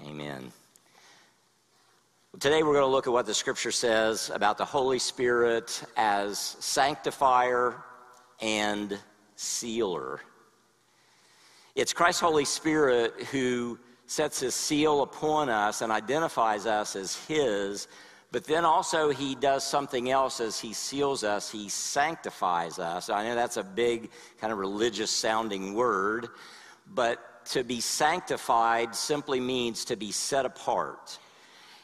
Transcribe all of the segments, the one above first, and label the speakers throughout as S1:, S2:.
S1: Amen. Today we're going to look at what the scripture says about the Holy Spirit as sanctifier and sealer. It's Christ's Holy Spirit who sets his seal upon us and identifies us as his, but then also he does something else as he seals us. He sanctifies us. I know that's a big, kind of religious sounding word, but to be sanctified simply means to be set apart.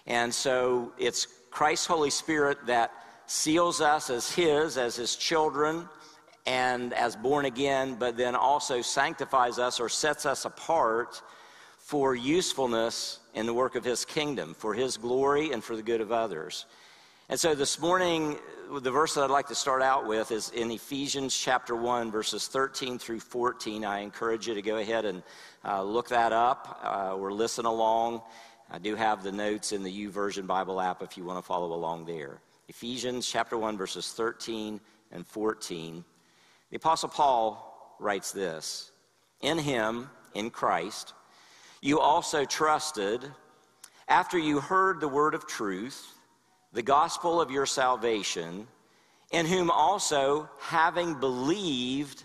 S1: And so it's Christ's Holy Spirit that seals us as His, as His children, and as born again, but then also sanctifies us or sets us apart for usefulness in the work of His kingdom, for His glory and for the good of others. And so this morning, the verse that I'd like to start out with is in Ephesians chapter 1, verses 13 through 14. I encourage you to go ahead and uh, look that up uh, or listen along. I do have the notes in the YouVersion Bible app if you want to follow along there. Ephesians chapter 1, verses 13 and 14. The Apostle Paul writes this In him, in Christ, you also trusted after you heard the word of truth, the gospel of your salvation, in whom also, having believed,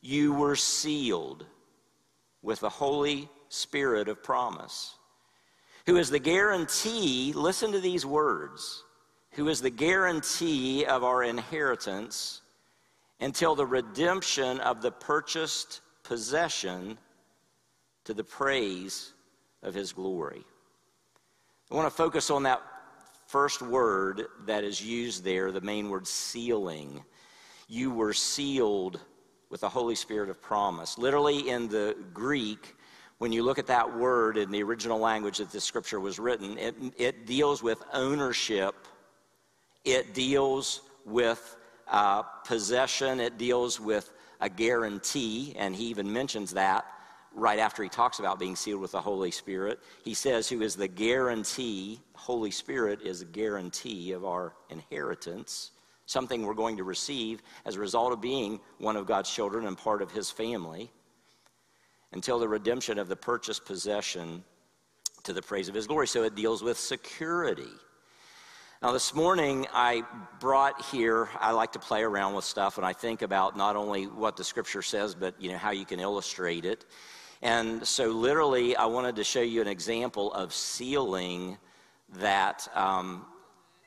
S1: you were sealed with the Holy Spirit of promise who is the guarantee, listen to these words, who is the guarantee of our inheritance until the redemption of the purchased possession to the praise of his glory. I want to focus on that first word that is used there, the main word sealing. You were sealed with the Holy Spirit of promise. Literally in the Greek, when you look at that word in the original language that this scripture was written, it, it deals with ownership, it deals with uh, possession, it deals with a guarantee, and he even mentions that right after he talks about being sealed with the Holy Spirit. He says, Who is the guarantee, Holy Spirit is a guarantee of our inheritance, something we're going to receive as a result of being one of God's children and part of his family until the redemption of the purchased possession to the praise of his glory. So it deals with security. Now, this morning I brought here, I like to play around with stuff and I think about not only what the scripture says, but you know, how you can illustrate it. And so, literally, I wanted to show you an example of sealing that um,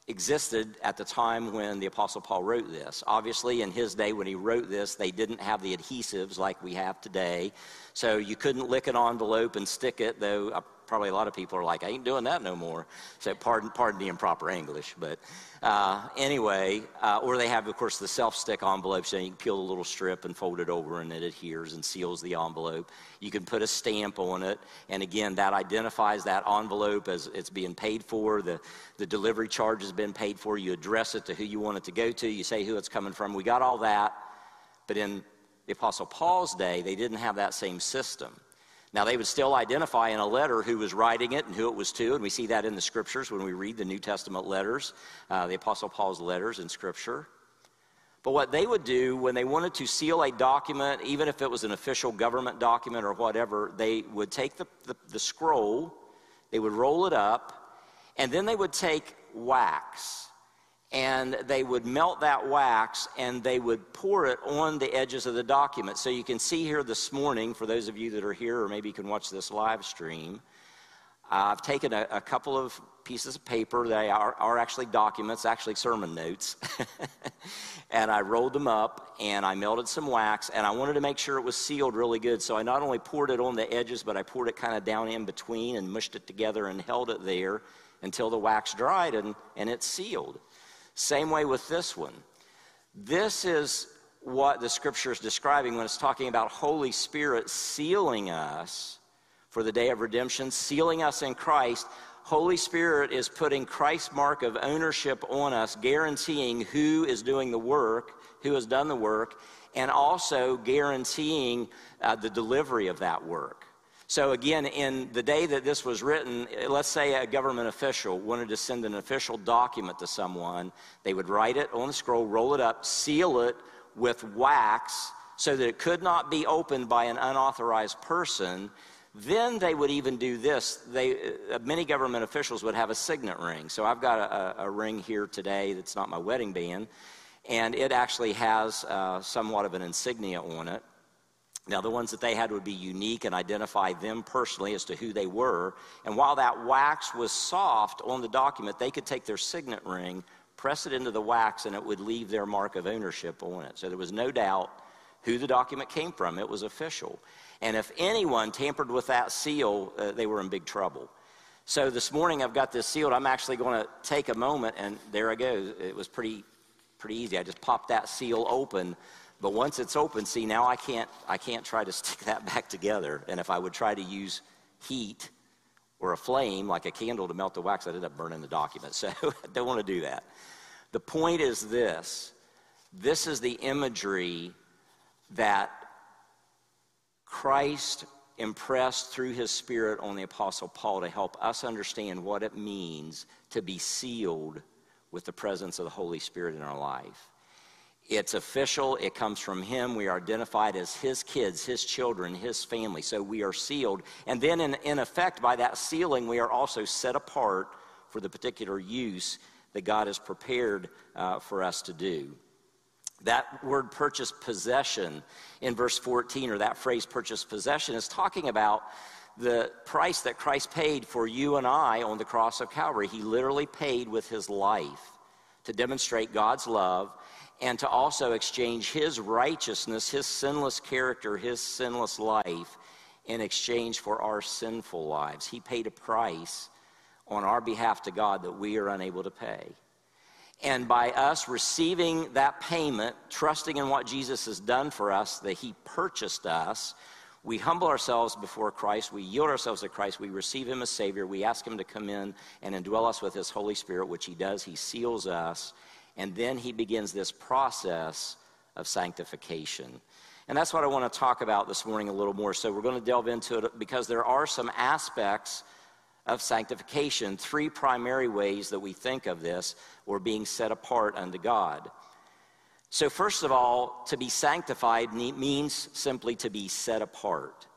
S1: existed at the time when the Apostle Paul wrote this. Obviously, in his day when he wrote this, they didn't have the adhesives like we have today. So you couldn't lick an envelope and stick it, though probably a lot of people are like, I ain't doing that no more. So pardon, pardon the improper English. But uh, anyway, uh, or they have, of course, the self stick envelope, so you can peel a little strip and fold it over, and it adheres and seals the envelope. You can put a stamp on it, and again, that identifies that envelope as it's being paid for. The, the delivery charge has been paid for. You address it to who you want it to go to. You say who it's coming from. We got all that. But in the Apostle Paul's day, they didn't have that same system. Now, they would still identify in a letter who was writing it and who it was to, and we see that in the scriptures when we read the New Testament letters, uh, the Apostle Paul's letters in scripture. But what they would do when they wanted to seal a document, even if it was an official government document or whatever, they would take the, the, the scroll, they would roll it up, and then they would take wax and they would melt that wax and they would pour it on the edges of the document. So you can see here this morning, for those of you that are here, or maybe you can watch this live stream, I've taken a, a couple of pieces of paper that are, are actually documents, actually sermon notes, and I rolled them up and I melted some wax and I wanted to make sure it was sealed really good. So I not only poured it on the edges, but I poured it kind of down in between and mushed it together and held it there until the wax dried and, and it's sealed. Same way with this one. This is what the scripture is describing when it's talking about Holy Spirit sealing us for the day of redemption, sealing us in Christ. Holy Spirit is putting Christ's mark of ownership on us, guaranteeing who is doing the work, who has done the work, and also guaranteeing uh, the delivery of that work. So, again, in the day that this was written, let's say a government official wanted to send an official document to someone. They would write it on the scroll, roll it up, seal it with wax so that it could not be opened by an unauthorized person. Then they would even do this. They, uh, many government officials would have a signet ring. So I've got a, a ring here today that's not my wedding band, and it actually has uh, somewhat of an insignia on it. Now, the ones that they had would be unique and identify them personally as to who they were. And while that wax was soft on the document, they could take their signet ring, press it into the wax, and it would leave their mark of ownership on it. So there was no doubt who the document came from. It was official. And if anyone tampered with that seal, uh, they were in big trouble. So this morning I've got this sealed. I'm actually going to take a moment, and there I go. It was pretty, pretty easy. I just popped that seal open. But once it's open, see now I can't I can't try to stick that back together. And if I would try to use heat or a flame like a candle to melt the wax, I'd end up burning the document. So I don't want to do that. The point is this: this is the imagery that Christ impressed through his Spirit on the Apostle Paul to help us understand what it means to be sealed with the presence of the Holy Spirit in our life. It's official, it comes from him. We are identified as his kids, his children, his family. So we are sealed. And then, in, in effect, by that sealing, we are also set apart for the particular use that God has prepared uh, for us to do. That word purchase possession in verse 14, or that phrase purchase possession, is talking about the price that Christ paid for you and I on the cross of Calvary. He literally paid with his life to demonstrate God's love and to also exchange his righteousness, his sinless character, his sinless life in exchange for our sinful lives. He paid a price on our behalf to God that we are unable to pay. And by us receiving that payment, trusting in what Jesus has done for us, that He purchased us, we humble ourselves before Christ. We yield ourselves to Christ. We receive Him as Savior. We ask Him to come in and indwell us with His Holy Spirit, which He does. He seals us. And then He begins this process of sanctification. And that's what I want to talk about this morning a little more. So we're going to delve into it because there are some aspects of sanctification, three primary ways that we think of this or being set apart unto God. So, first of all, to be sanctified means simply to be set apart.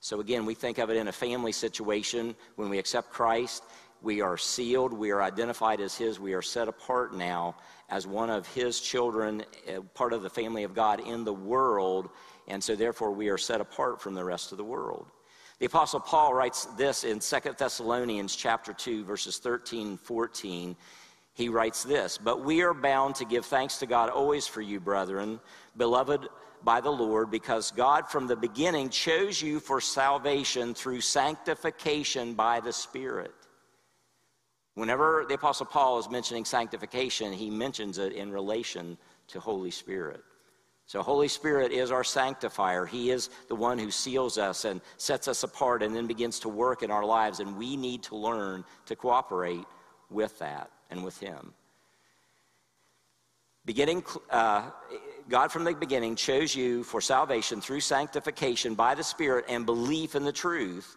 S1: So, again, we think of it in a family situation when we accept Christ. We are sealed, we are identified as His, we are set apart now as one of His children, uh, part of the family of God in the world, and so therefore we are set apart from the rest of the world. The apostle Paul writes this in 2 Thessalonians chapter 2 verses 13 and 14. He writes this, "But we are bound to give thanks to God always for you, brethren, beloved by the Lord, because God from the beginning chose you for salvation through sanctification by the Spirit." Whenever the apostle Paul is mentioning sanctification, he mentions it in relation to Holy Spirit. So, Holy Spirit is our sanctifier. He is the one who seals us and sets us apart and then begins to work in our lives. And we need to learn to cooperate with that and with Him. Beginning, uh, God from the beginning chose you for salvation through sanctification by the Spirit and belief in the truth,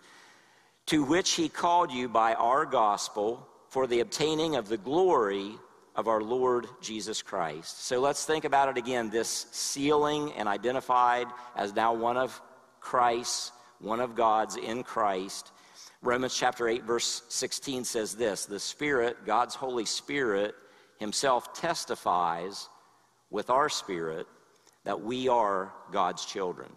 S1: to which He called you by our gospel for the obtaining of the glory of our Lord Jesus Christ. So let's think about it again this sealing and identified as now one of Christ's, one of God's in Christ. Romans chapter 8, verse 16 says this The Spirit, God's Holy Spirit, Himself testifies with our spirit that we are God's children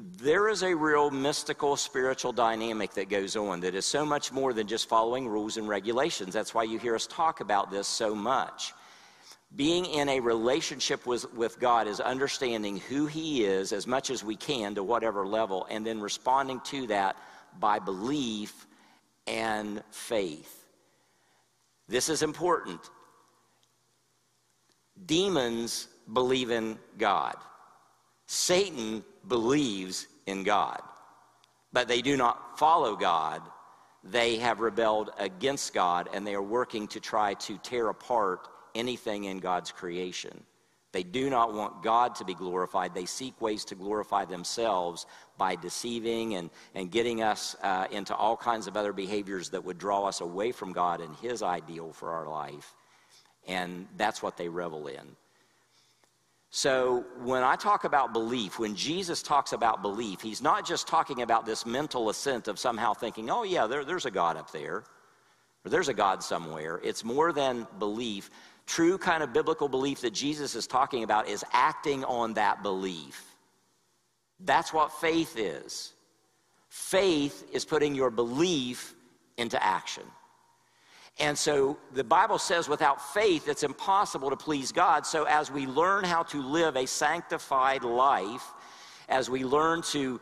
S1: there is a real mystical spiritual dynamic that goes on that is so much more than just following rules and regulations. That's why you hear us talk about this so much. Being in a relationship with, with God is understanding who He is as much as we can to whatever level, and then responding to that by belief and faith. This is important. Demons believe in God. Satan believes in God, but they do not follow God. They have rebelled against God and they are working to try to tear apart anything in God's creation. They do not want God to be glorified. They seek ways to glorify themselves by deceiving and, and getting us uh, into all kinds of other behaviors that would draw us away from God and His ideal for our life. And that's what they revel in. So, when I talk about belief, when Jesus talks about belief, he's not just talking about this mental assent of somehow thinking, oh, yeah, there, there's a God up there, or there's a God somewhere. It's more than belief. True kind of biblical belief that Jesus is talking about is acting on that belief. That's what faith is. Faith is putting your belief into action. And so the Bible says without faith, it's impossible to please God. So as we learn how to live a sanctified life, as we learn to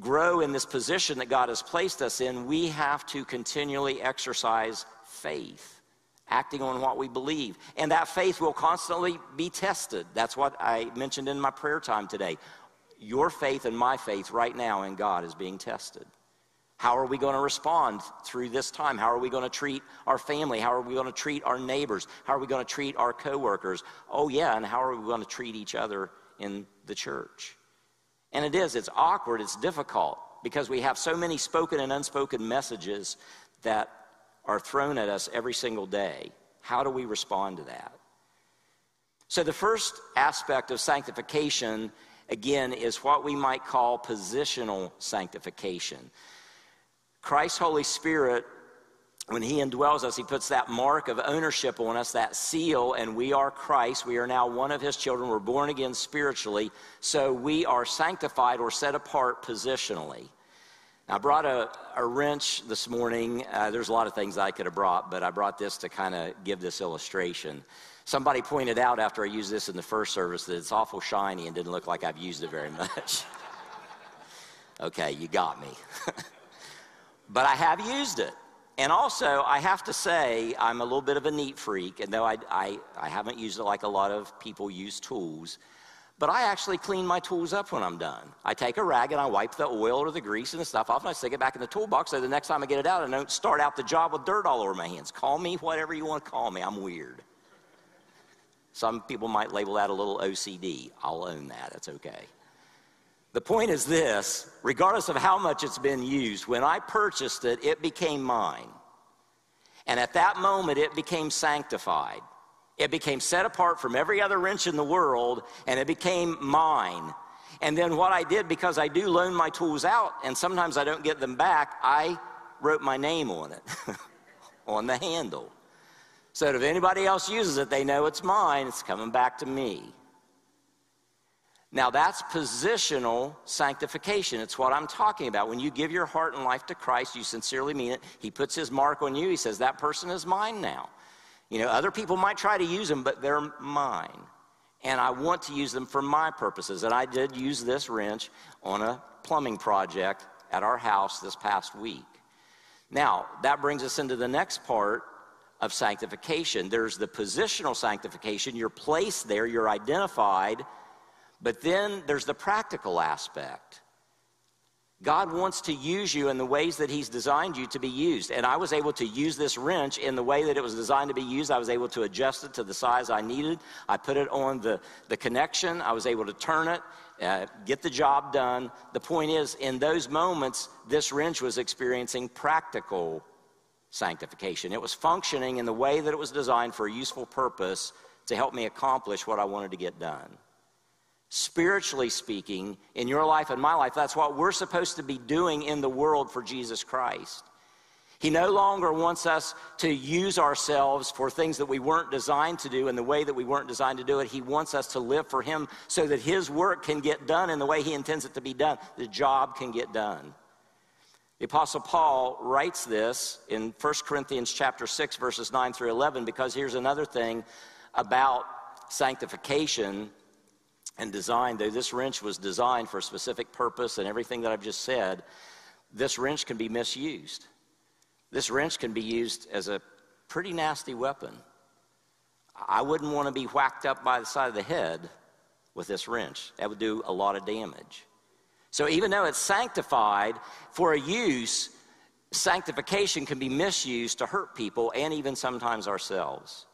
S1: grow in this position that God has placed us in, we have to continually exercise faith, acting on what we believe. And that faith will constantly be tested. That's what I mentioned in my prayer time today. Your faith and my faith right now in God is being tested. How are we going to respond through this time? How are we going to treat our family? How are we going to treat our neighbors? How are we going to treat our coworkers? Oh, yeah, and how are we going to treat each other in the church? And it is, it's awkward, it's difficult because we have so many spoken and unspoken messages that are thrown at us every single day. How do we respond to that? So, the first aspect of sanctification, again, is what we might call positional sanctification. Christ's Holy Spirit, when He indwells us, He puts that mark of ownership on us, that seal, and we are Christ. We are now one of His children. We're born again spiritually. So we are sanctified or set apart positionally. I brought a, a wrench this morning. Uh, there's a lot of things I could have brought, but I brought this to kind of give this illustration. Somebody pointed out after I used this in the first service that it's awful shiny and didn't look like I've used it very much. okay, you got me. but I have used it. And also, I have to say, I'm a little bit of a neat freak, and though I, I, I haven't used it like a lot of people use tools, but I actually clean my tools up when I'm done. I take a rag and I wipe the oil or the grease and the stuff off, and I stick it back in the toolbox so the next time I get it out, I don't start out the job with dirt all over my hands. Call me whatever you want to call me, I'm weird. Some people might label that a little OCD. I'll own that, it's okay. The point is this regardless of how much it's been used, when I purchased it, it became mine. And at that moment, it became sanctified. It became set apart from every other wrench in the world, and it became mine. And then what I did, because I do loan my tools out, and sometimes I don't get them back, I wrote my name on it, on the handle. So that if anybody else uses it, they know it's mine, it's coming back to me. Now, that's positional sanctification. It's what I'm talking about. When you give your heart and life to Christ, you sincerely mean it. He puts his mark on you. He says, That person is mine now. You know, other people might try to use them, but they're mine. And I want to use them for my purposes. And I did use this wrench on a plumbing project at our house this past week. Now, that brings us into the next part of sanctification. There's the positional sanctification. You're placed there, you're identified but then there's the practical aspect. God wants to use you in the ways that He's designed you to be used. And I was able to use this wrench in the way that it was designed to be used. I was able to adjust it to the size I needed. I put it on the, the connection. I was able to turn it, uh, get the job done. The point is, in those moments, this wrench was experiencing practical sanctification. It was functioning in the way that it was designed for a useful purpose to help me accomplish what I wanted to get done spiritually speaking, in your life and my life, that's what we're supposed to be doing in the world for Jesus Christ. He no longer wants us to use ourselves for things that we weren't designed to do in the way that we weren't designed to do it. He wants us to live for Him so that His work can get done in the way He intends it to be done. The job can get done. The Apostle Paul writes this in 1 Corinthians chapter 6, verses 9 through 11, because here's another thing about sanctification and designed, though this wrench was designed for a specific purpose and everything that I've just said, this wrench can be misused. This wrench can be used as a pretty nasty weapon. I wouldn't want to be whacked up by the side of the head with this wrench. That would do a lot of damage. So even though it's sanctified for a use, sanctification can be misused to hurt people and even sometimes ourselves.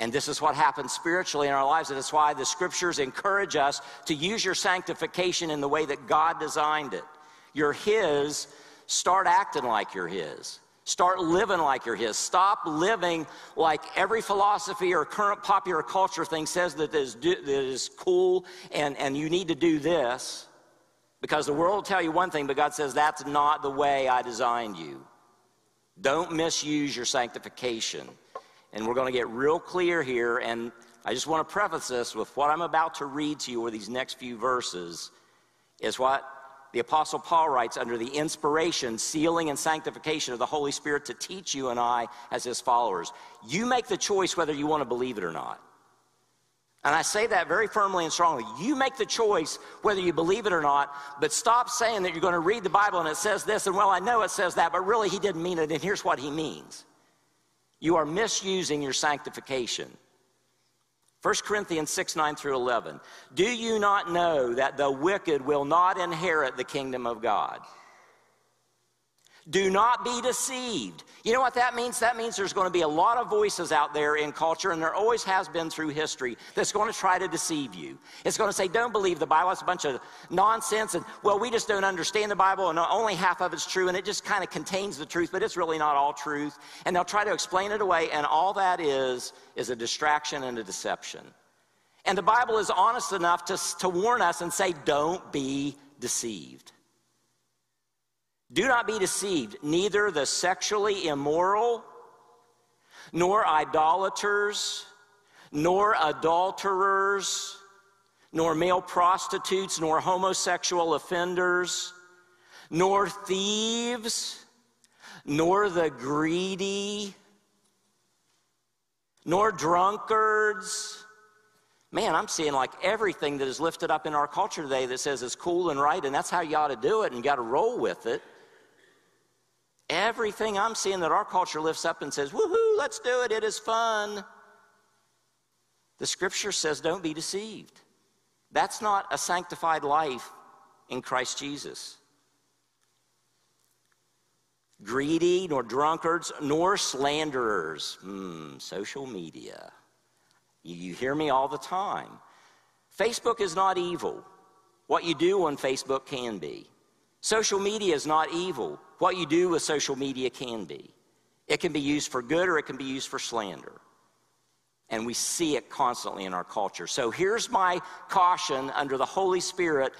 S1: And this is what happens spiritually in our lives. And it's why the scriptures encourage us to use your sanctification in the way that God designed it. You're His, start acting like you're His. Start living like you're His. Stop living like every philosophy or current popular culture thing says that is, that is cool and, and you need to do this. Because the world will tell you one thing, but God says that's not the way I designed you. Don't misuse your sanctification. And we're going to get real clear here. And I just want to preface this with what I'm about to read to you over these next few verses is what the Apostle Paul writes under the inspiration, sealing, and sanctification of the Holy Spirit to teach you and I as his followers. You make the choice whether you want to believe it or not. And I say that very firmly and strongly. You make the choice whether you believe it or not, but stop saying that you're going to read the Bible and it says this, and well, I know it says that, but really he didn't mean it, and here's what he means. You are misusing your sanctification. 1 Corinthians 6 9 through 11. Do you not know that the wicked will not inherit the kingdom of God? Do not be deceived. You know what that means? That means there's going to be a lot of voices out there in culture, and there always has been through history, that's going to try to deceive you. It's going to say, don't believe the Bible. It's a bunch of nonsense, and well, we just don't understand the Bible, and only half of it's true, and it just kind of contains the truth, but it's really not all truth. And they'll try to explain it away, and all that is, is a distraction and a deception. And the Bible is honest enough to, to warn us and say, don't be deceived. Do not be deceived. Neither the sexually immoral, nor idolaters, nor adulterers, nor male prostitutes, nor homosexual offenders, nor thieves, nor the greedy, nor drunkards. Man, I'm seeing like everything that is lifted up in our culture today that says it's cool and right, and that's how you ought to do it, and you got to roll with it. Everything I'm seeing that our culture lifts up and says, woohoo, let's do it, it is fun. The scripture says, don't be deceived. That's not a sanctified life in Christ Jesus. Greedy, nor drunkards, nor slanderers. Hmm, social media. You, you hear me all the time. Facebook is not evil. What you do on Facebook can be. Social media is not evil. What you do with social media can be. It can be used for good or it can be used for slander. And we see it constantly in our culture. So here's my caution under the Holy Spirit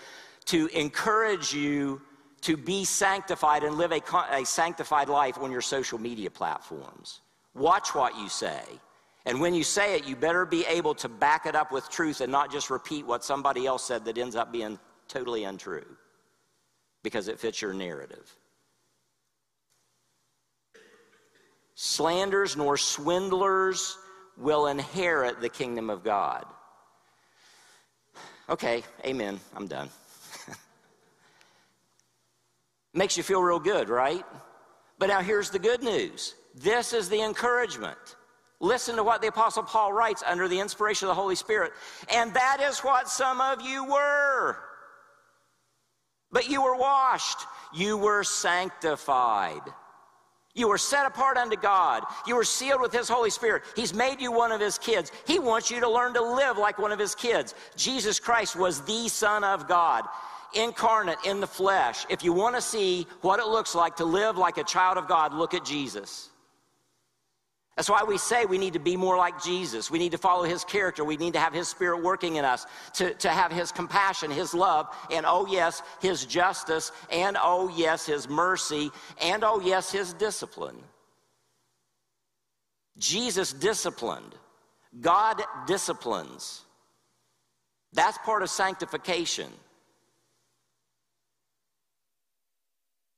S1: to encourage you to be sanctified and live a, a, sanctified life on your social media platforms. Watch what you say. And when you say it, you better be able to back it up with truth and not just repeat what somebody else said that ends up being totally untrue because it fits your narrative. Slanders nor swindlers will inherit the kingdom of God. Okay, amen. I'm done. Makes you feel real good, right? But now here's the good news this is the encouragement. Listen to what the Apostle Paul writes under the inspiration of the Holy Spirit. And that is what some of you were. But you were washed, you were sanctified. You were set apart unto God. You were sealed with His Holy Spirit. He's made you one of His kids. He wants you to learn to live like one of His kids. Jesus Christ was the Son of God, incarnate in the flesh. If you want to see what it looks like to live like a child of God, look at Jesus. That's why we say we need to be more like Jesus. We need to follow his character. We need to have his spirit working in us, to, to have his compassion, his love, and oh, yes, his justice, and oh, yes, his mercy, and oh, yes, his discipline. Jesus disciplined, God disciplines. That's part of sanctification.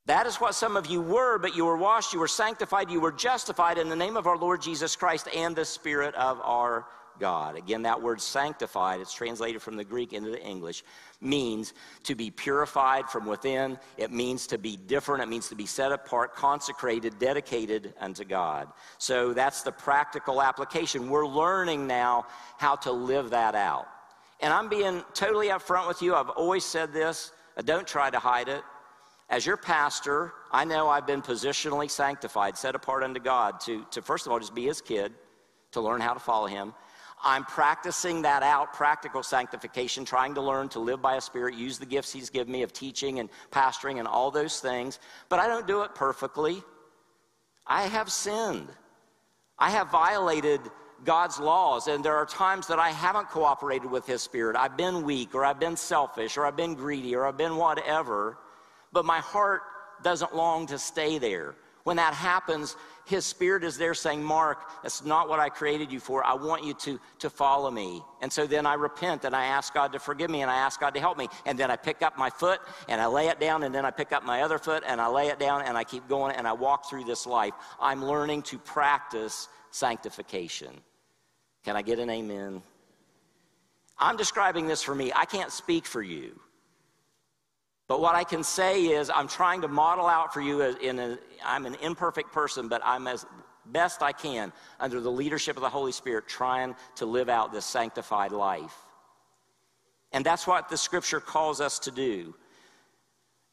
S1: That is what some of you were, but you were washed, you were sanctified, you were justified in the name of our Lord Jesus Christ and the Spirit of our God. Again, that word sanctified, it's translated from the Greek into the English, means to be purified from within. It means to be different. It means to be set apart, consecrated, dedicated unto God. So that's the practical application. We're learning now how to live that out. And I'm being totally upfront with you. I've always said this. I don't try to hide it. As your pastor, I know I've been positionally sanctified, set apart unto God to, to first of all, just be his kid, to learn how to follow him. I'm practicing that out, practical sanctification, trying to learn to live by a spirit, use the gifts he's given me of teaching and pastoring and all those things. But I don't do it perfectly. I have sinned. I have violated God's laws, and there are times that I haven't cooperated with His Spirit. I've been weak, or I've been selfish, or I've been greedy, or I've been whatever, but my heart doesn't long to stay there. When that happens, his spirit is there saying, Mark, that's not what I created you for. I want you to, to follow me. And so then I repent and I ask God to forgive me and I ask God to help me. And then I pick up my foot and I lay it down and then I pick up my other foot and I lay it down and I keep going and I walk through this life. I'm learning to practice sanctification. Can I get an amen? I'm describing this for me. I can't speak for you. But what I can say is, I'm trying to model out for you in a, I'm an imperfect person, but I'm as best I can under the leadership of the Holy Spirit trying to live out this sanctified life. And that's what the scripture calls us to do.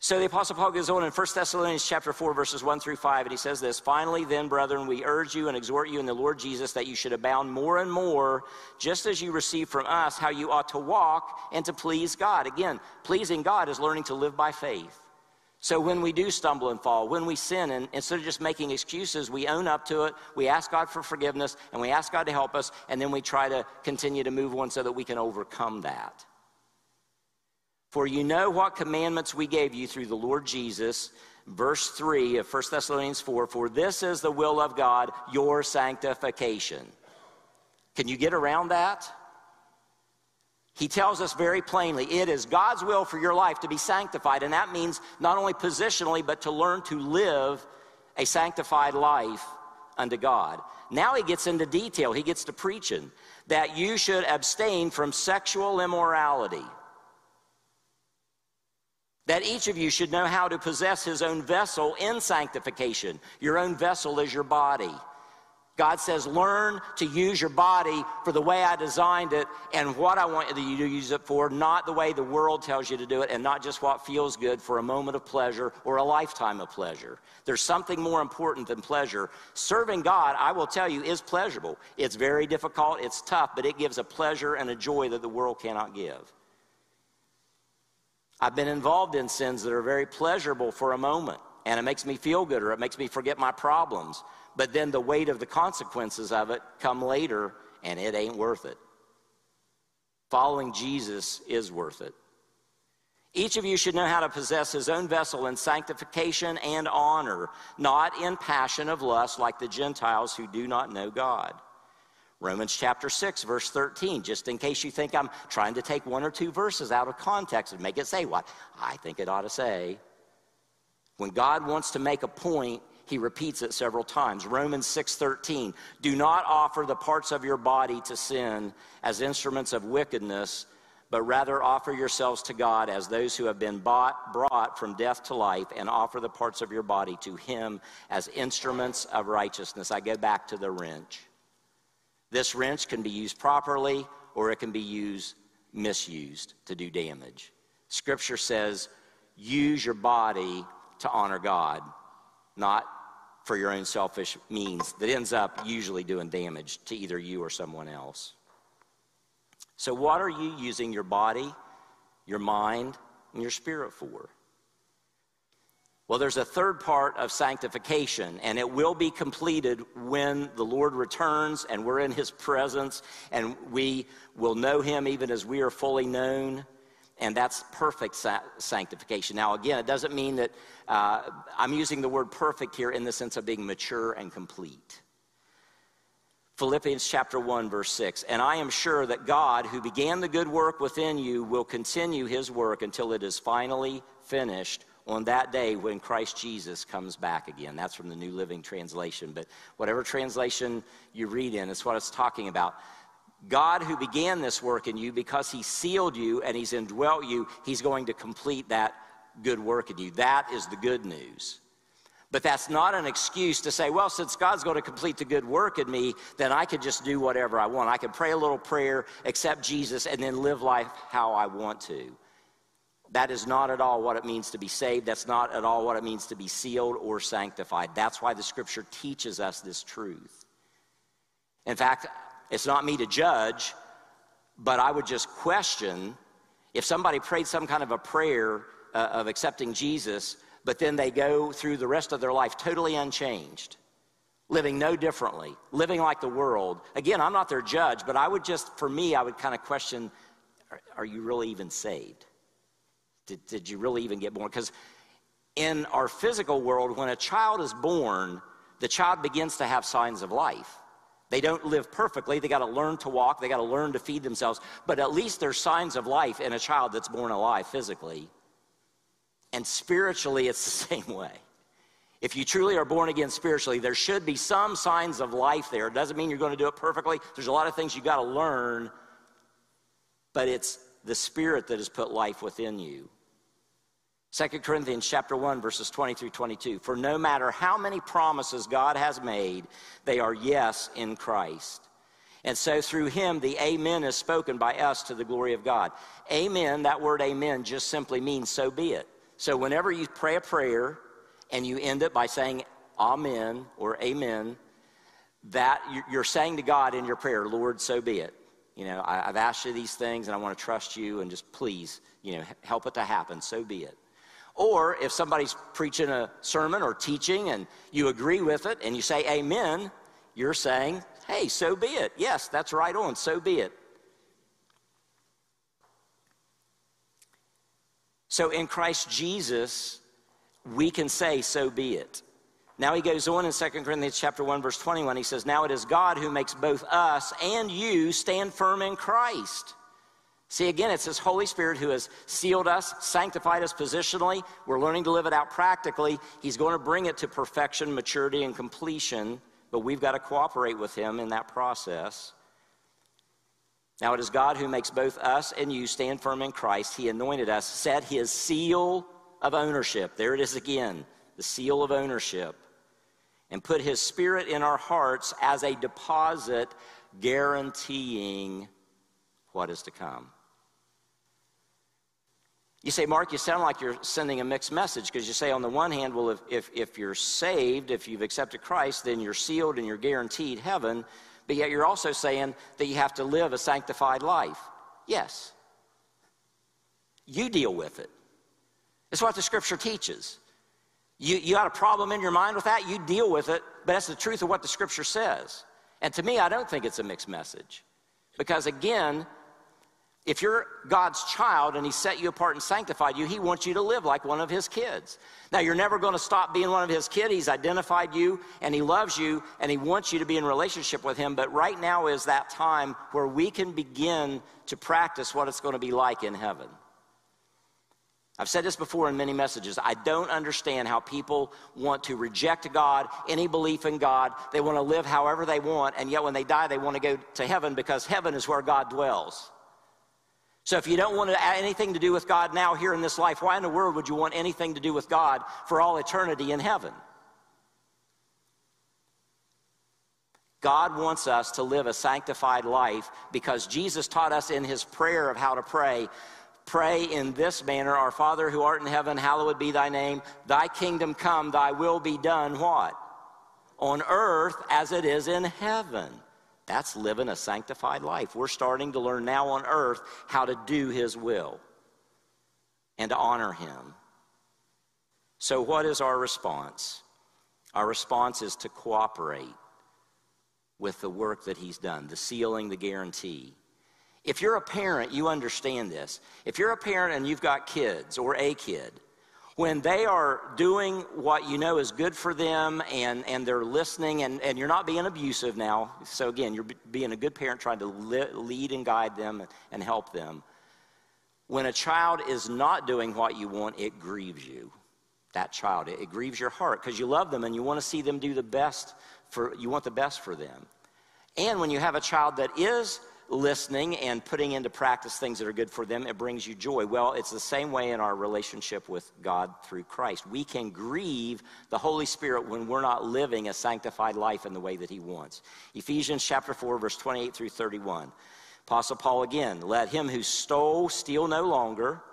S1: So the Apostle Paul goes on in 1 Thessalonians chapter 4, verses 1 through 5, and he says this Finally, then, brethren, we urge you and exhort you in the Lord Jesus that you should abound more and more, just as you receive from us how you ought to walk and to please God. Again, pleasing God is learning to live by faith. So when we do stumble and fall, when we sin, and instead of just making excuses, we own up to it, we ask God for forgiveness, and we ask God to help us, and then we try to continue to move on so that we can overcome that. For you know what commandments we gave you through the Lord Jesus. Verse 3 of 1 Thessalonians 4 For this is the will of God, your sanctification. Can you get around that? He tells us very plainly it is God's will for your life to be sanctified, and that means not only positionally, but to learn to live a sanctified life unto God. Now he gets into detail, he gets to preaching that you should abstain from sexual immorality that each of you should know how to possess his own vessel in sanctification. Your own vessel is your body. God says, learn to use your body for the way I designed it and what I want you to use it for, not the way the world tells you to do it, and not just what feels good for a moment of pleasure or a lifetime of pleasure. There's something more important than pleasure. Serving God, I will tell you, is pleasurable. It's very difficult, it's tough, but it gives a pleasure and a joy that the world cannot give. I've been involved in sins that are very pleasurable for a moment, and it makes me feel good or it makes me forget my problems. But then the weight of the consequences of it come later, and it ain't worth it. Following Jesus is worth it. Each of you should know how to possess his own vessel in sanctification and honor, not in passion of lust like the Gentiles who do not know God. Romans chapter 6, verse 13, just in case you think I'm trying to take one or two verses out of context and make it say what I think it ought to say. When God wants to make a point, he repeats it several times. Romans 6:13, do not offer the parts of your body to sin as instruments of wickedness, but rather offer yourselves to God as those who have been bought, brought from death to life, and offer the parts of your body to him as instruments of righteousness. I go back to the wrench. This wrench can be used properly or it can be used misused to do damage. Scripture says, use your body to honor God, not for your own selfish means that ends up usually doing damage to either you or someone else. So, what are you using your body, your mind, and your spirit for? Well, there's a third part of sanctification, and it will be completed when the Lord returns and we're in His presence and we will know Him even as we are fully known. And that's perfect sanctification. Now, again, it doesn't mean that uh, I'm using the word perfect here in the sense of being mature and complete. Philippians chapter 1, verse 6. And I am sure that God, who began the good work within you, will continue his work until it is finally finished on that day when Christ Jesus comes back again. That's from the New Living Translation. But whatever translation you read in, it's what it's talking about. God, who began this work in you, because He sealed you and He's indwelt you, He's going to complete that good work in you. That is the good news. But that's not an excuse to say, well, since God's going to complete the good work in me, then I can just do whatever I want. I can pray a little prayer, accept Jesus, and then live life how I want to. That is not at all what it means to be saved. That's not at all what it means to be sealed or sanctified. That's why the scripture teaches us this truth. In fact, it's not me to judge, but I would just question if somebody prayed some kind of a prayer uh, of accepting Jesus, but then they go through the rest of their life totally unchanged. living no differently, living like the world. Again, I'm not their judge, but I would just, for me, I would kind of question are, are you really even saved? Did, did you really even get born? Because in our physical world, when a child is born, the child begins to have signs of life. They don't live perfectly. They got to learn to walk. They got to learn to feed themselves. But at least there's signs of life in a child that's born alive physically. And spiritually, it's the same way. If you truly are born again spiritually, there should be some signs of life there. It doesn't mean you're going to do it perfectly. There's a lot of things you got to learn, but it's the Spirit that has put life within you. 2 Corinthians chapter 1 verses 20 through 22 for no matter how many promises God has made they are yes in Christ. And so through him the amen is spoken by us to the glory of God. Amen, that word amen just simply means so be it. So whenever you pray a prayer and you end it by saying amen or amen, that you're saying to God in your prayer, Lord, so be it. You know, I've asked you these things and I want to trust you and just please, you know, help it to happen, so be it. Or if somebody's preaching a sermon or teaching and you agree with it and you say amen, you're saying, hey, so be it. Yes, that's right on, so be it. So in Christ Jesus, we can say, so be it. Now he goes on in 2 Corinthians chapter 1 verse 21 he says now it is God who makes both us and you stand firm in Christ. See again it's his Holy Spirit who has sealed us, sanctified us positionally. We're learning to live it out practically. He's going to bring it to perfection, maturity and completion, but we've got to cooperate with him in that process. Now it is God who makes both us and you stand firm in Christ. He anointed us, set his seal of ownership. There it is again, the seal of ownership. And put his spirit in our hearts as a deposit guaranteeing what is to come. You say, Mark, you sound like you're sending a mixed message because you say, on the one hand, well, if, if, if you're saved, if you've accepted Christ, then you're sealed and you're guaranteed heaven. But yet you're also saying that you have to live a sanctified life. Yes. You deal with it. It's what the scripture teaches. You, you got a problem in your mind with that, you deal with it, but that's the truth of what the scripture says. And to me, I don't think it's a mixed message. Because again, if you're God's child and He set you apart and sanctified you, He wants you to live like one of His kids. Now, you're never going to stop being one of His kids. He's identified you and He loves you and He wants you to be in relationship with Him. But right now is that time where we can begin to practice what it's going to be like in heaven. I've said this before in many messages. I don't understand how people want to reject God, any belief in God. They want to live however they want, and yet when they die, they want to go to heaven because heaven is where God dwells. So if you don't want to anything to do with God now here in this life, why in the world would you want anything to do with God for all eternity in heaven? God wants us to live a sanctified life because Jesus taught us in his prayer of how to pray pray in this manner Our Father who art in heaven, hallowed be thy name. Thy kingdom come, thy will be done. What? On earth as it is in heaven. That's living a sanctified life. We're starting to learn now on earth how to do his will and to honor him. So, what is our response? Our response is to cooperate with the work that he's done, the sealing, the guarantee. If you're a parent, you understand this. If you're a parent and you've got kids or a kid, when they are doing what you know is good for them and, and they're listening and, and you're not being abusive now, so again, you're being a good parent trying to lead and guide them and help them. When a child is not doing what you want, it grieves you. That child, it, it grieves your heart because you love them and you want to see them do the best for, you want the best for them. And when you have a child that is listening and putting into practice things that are good for them, it brings you joy. Well, it's the same way in our relationship with God through Christ. We can grieve the Holy Spirit when we're not living a sanctified life in the way that He wants. Ephesians chapter 4, verse 28 through 31. Apostle Paul again, let him who stole steal no longer,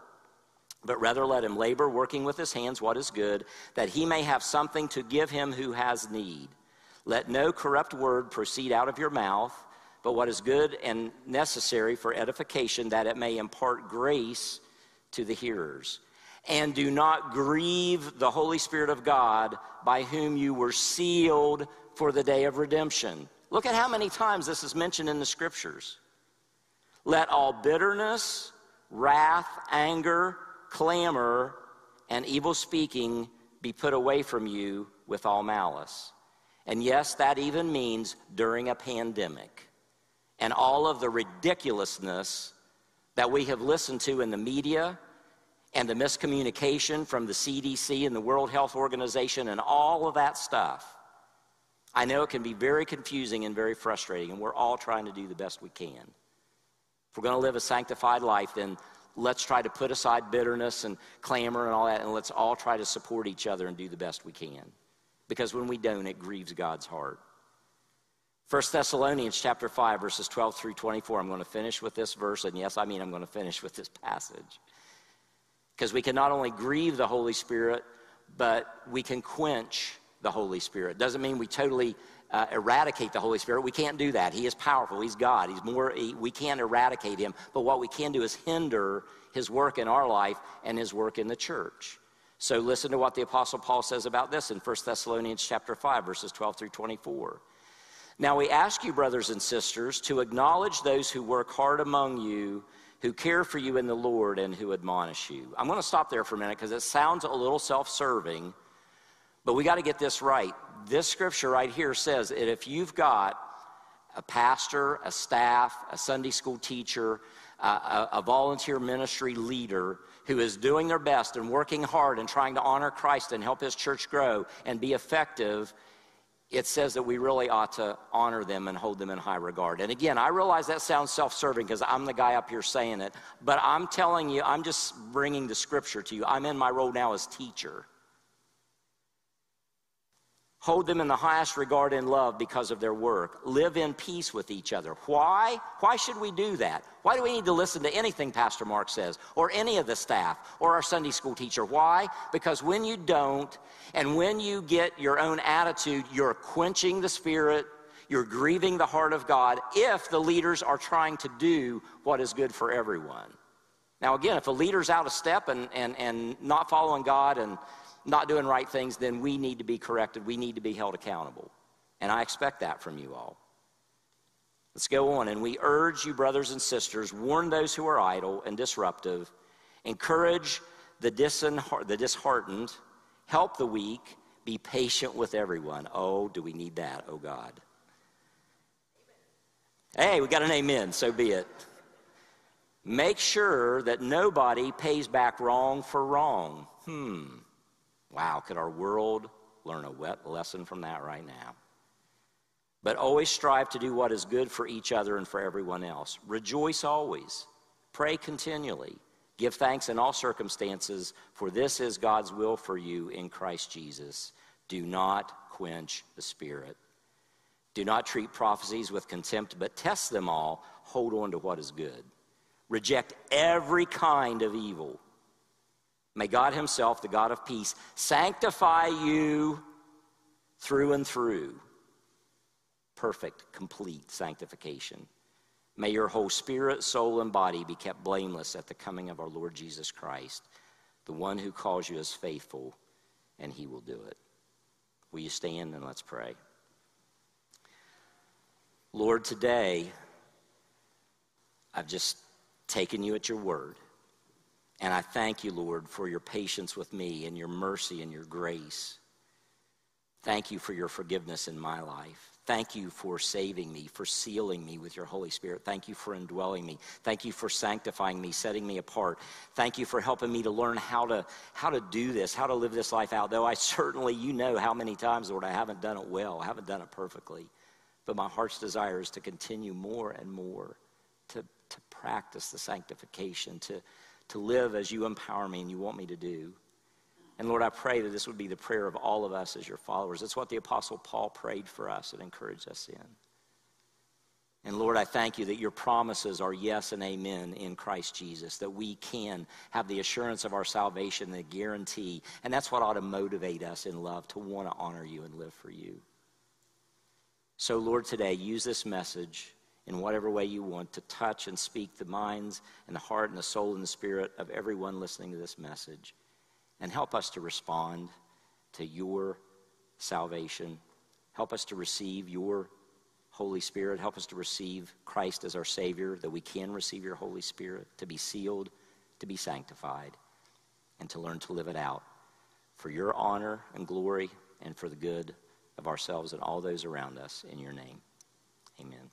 S1: but rather let him labor, working with his hands what is good, that he may have something to give him who has need. Let no corrupt word proceed out of your mouth but what is good and necessary for edification, that it may impart grace to the hearers. and do not grieve the Holy Spirit of God by whom you were sealed for the day of redemption. Look at how many times this is mentioned in the scriptures. Let all bitterness, wrath, anger, clamor, and evil speaking be put away from you with all malice. And yes, that even means during a pandemic. And all of the ridiculousness that we have listened to in the media and the miscommunication from the CDC and the World Health Organization and all of that stuff. I know it can be very confusing and very frustrating, and we're all trying to do the best we can. If we're going to live a sanctified life, then let's try to put aside bitterness and clamor and all that, and let's all try to support each other and do the best we can. Because when we don't, it grieves God's heart. 1 Thessalonians chapter 5, verses 12 through 24. I'm going to finish with this verse, and yes, I mean I'm going to finish with this passage. Because we can not only grieve the Holy Spirit, but we can quench the Holy Spirit. Doesn't mean we totally uh, eradicate the Holy Spirit. We can't do that. He is powerful. He's God. He's more. He, we can't eradicate him. But what we can do is hinder his work in our life and his work in the church. So listen to what the apostle Paul says about this in 1 Thessalonians chapter 5 verses 12 through 24. Now we ask you brothers and sisters to acknowledge those who work hard among you who care for you in the Lord and who admonish you. I'm going to stop there for a minute because it sounds a little self-serving, but we got to get this right. This scripture right here says that if you've got a pastor, a staff, a Sunday school teacher, a, a, volunteer ministry leader who is doing their best and working hard and trying to honor Christ and help his church grow and be effective, it says that we really ought to honor them and hold them in high regard. And again, I realize that sounds self serving because I'm the guy up here saying it, but I'm telling you, I'm just bringing the scripture to you. I'm in my role now as teacher. Hold them in the highest regard and love because of their work. Live in peace with each other. Why? Why should we do that? Why do we need to listen to anything Pastor Mark says or any of the staff or our Sunday school teacher? Why? Because when you don't and when you get your own attitude, you're quenching the spirit, you're grieving the heart of God if the leaders are trying to do what is good for everyone. Now, again, if a leader's out of step and, and, and not following God and not doing right things, then we need to be corrected. We need to be held accountable. And I expect that from you all. Let's go on. And we urge you, brothers and sisters, warn those who are idle and disruptive, encourage the, the disheartened, help the weak, be patient with everyone. Oh, do we need that? Oh, God. Hey, we got an amen, so be it. Make sure that nobody pays back wrong for wrong. Hmm. Wow, could our world learn a wet lesson from that right now? But always strive to do what is good for each other and for everyone else. Rejoice always. Pray continually. Give thanks in all circumstances, for this is God's will for you in Christ Jesus. Do not quench the Spirit. Do not treat prophecies with contempt, but test them all. Hold on to what is good. Reject every kind of evil. May God Himself, the God of peace, sanctify you through and through. Perfect, complete sanctification. May your whole spirit, soul, and body be kept blameless at the coming of our Lord Jesus Christ. The one who calls you is faithful, and He will do it. Will you stand and let's pray? Lord, today I've just taken you at your word. And I thank you, Lord, for your patience with me and your mercy and your grace. Thank you for your forgiveness in my life. Thank you for saving me, for sealing me with your Holy Spirit. Thank you for indwelling me. Thank you for sanctifying me, setting me apart. Thank you for helping me to learn how to, how to do this, how to live this life out. Though I certainly, you know how many times, Lord, I haven't done it well, I haven't done it perfectly. But my heart's desire is to continue more and more to, to practice the sanctification, to, to live as you empower me and you want me to do. And Lord, I pray that this would be the prayer of all of us as your followers. It's what the Apostle Paul prayed for us and encouraged us in. And Lord, I thank you that your promises are yes and amen in Christ Jesus, that we can have the assurance of our salvation, the guarantee. And that's what ought to motivate us in love to want to honor you and live for you. So, Lord, today, use this message in whatever way you want to touch and speak the minds and the heart and the soul and the spirit of everyone listening to this message. And help us to respond to your salvation. Help us to receive your Holy Spirit. Help us to receive Christ as our Savior, that we can receive your Holy Spirit, to be sealed, to be sanctified, and to learn to live it out for your honor and glory and for the good of ourselves and all those around us. In your name, amen.